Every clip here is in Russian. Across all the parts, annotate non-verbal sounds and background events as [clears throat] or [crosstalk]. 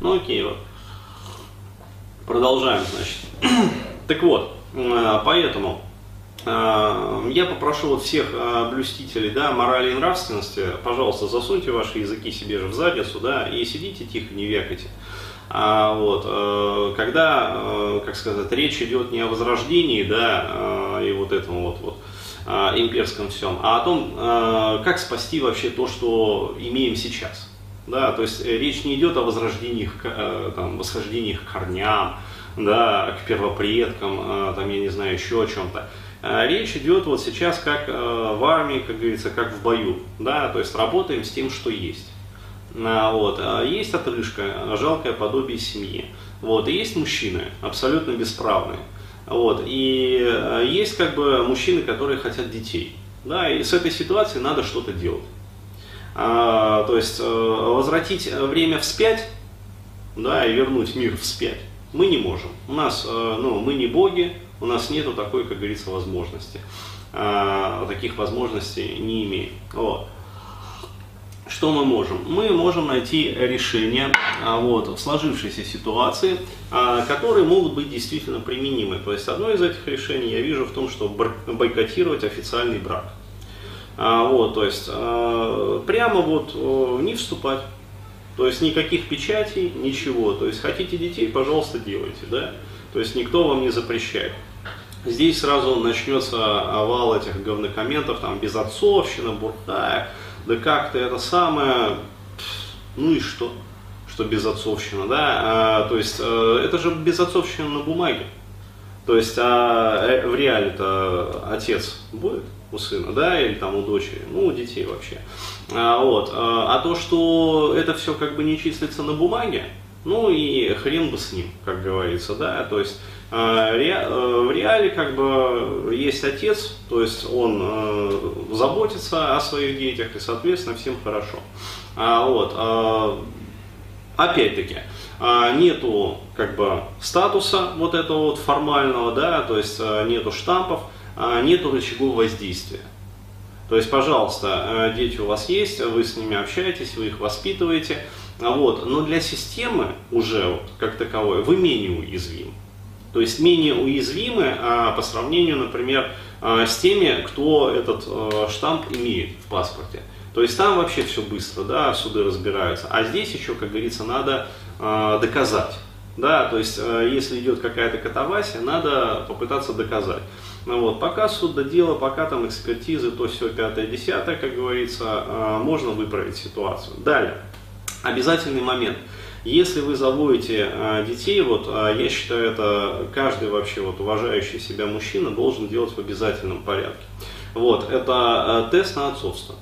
Ну окей, вот. Продолжаем, значит. [clears throat] так вот, э, поэтому э, я попрошу вот всех э, блюстителей да, морали и нравственности, пожалуйста, засуньте ваши языки себе же в задницу, да, и сидите тихо, не векайте. А, вот, когда, как сказать, речь идет не о возрождении, да, и вот этом вот, вот имперском всем, а о том, как спасти вообще то, что имеем сейчас. Да, то есть речь не идет о возрождении, там, восхождении к корням, да, к первопредкам, а, там, я не знаю, еще о чем-то. Речь идет вот сейчас как в армии, как говорится, как в бою, да, то есть работаем с тем, что есть. Вот. Есть отрыжка, жалкое подобие семьи. Вот. И есть мужчины, абсолютно бесправные. Вот. И есть как бы мужчины, которые хотят детей. Да, и с этой ситуацией надо что-то делать. А, то есть возвратить время вспять, да, и вернуть мир вспять мы не можем. У нас, э, ну, мы не боги, у нас нету такой, как говорится, возможности. А, таких возможностей не имеем. Вот. Что мы можем? Мы можем найти решения а, вот, в сложившейся ситуации, которые могут быть действительно применимы. То есть одно из этих решений я вижу в том, что бойкотировать официальный брак. Вот, то есть прямо вот не вступать то есть никаких печатей, ничего. То есть хотите детей, пожалуйста, делайте, да. То есть никто вам не запрещает. Здесь сразу начнется овал этих говнокомментов, там, безотцовщина, бурда, да как-то это самое, ну и что, что безотцовщина, да, а, то есть э, это же безотцовщина на бумаге, то есть а э, в реале-то отец будет у сына, да, или там у дочери, ну, у детей вообще. А, вот. А, а то, что это все как бы не числится на бумаге, ну и хрен бы с ним, как говорится, да, то есть а, э, в реале как бы есть отец, то есть он э, заботится о своих детях и, соответственно, всем хорошо. А, вот, а, опять-таки, а, нету как бы статуса вот этого вот формального, да, то есть а, нету штампов, а, нету рычагов воздействия. То есть, пожалуйста, дети у вас есть, вы с ними общаетесь, вы их воспитываете, вот, но для системы уже вот, как таковой вы менее уязвимы. То есть менее уязвимы а, по сравнению, например, а, с теми, кто этот а, штамп имеет в паспорте. То есть там вообще все быстро, да, суды разбираются. А здесь еще, как говорится, надо э, доказать. Да, то есть, э, если идет какая-то катавасия, надо попытаться доказать. Ну, вот, пока суд до дела, пока там экспертизы, то все пятое, десятое, как говорится, э, можно выправить ситуацию. Далее, обязательный момент. Если вы заводите э, детей, вот, э, я считаю, это каждый вообще вот, уважающий себя мужчина должен делать в обязательном порядке. Вот, это э, тест на отцовство.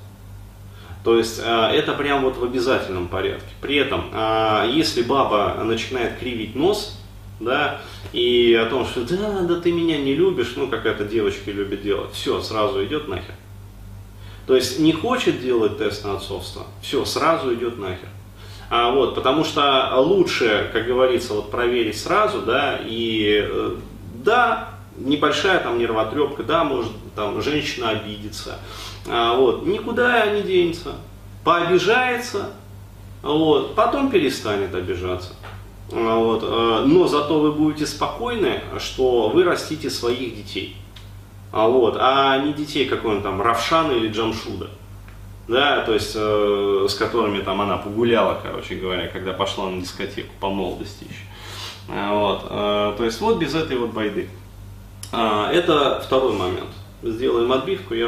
То есть э, это прям вот в обязательном порядке. При этом, э, если баба начинает кривить нос, да, и о том, что да, да ты меня не любишь, ну как это девочки любят делать, все, сразу идет нахер. То есть не хочет делать тест на отцовство, все, сразу идет нахер. А, вот, потому что лучше, как говорится, вот проверить сразу, да, и э, да, небольшая там нервотрепка, да, может там женщина обидится, а, вот, никуда не денется, пообижается, вот, потом перестанет обижаться. А, вот, а, но зато вы будете спокойны, что вы растите своих детей. А, вот, а не детей какой-нибудь там Равшана или Джамшуда. Да, то есть э, с которыми там она погуляла, короче говоря, когда пошла на дискотеку по молодости еще. А, вот, э, то есть вот без этой вот байды. А, это второй момент. Сделаем отбивку, я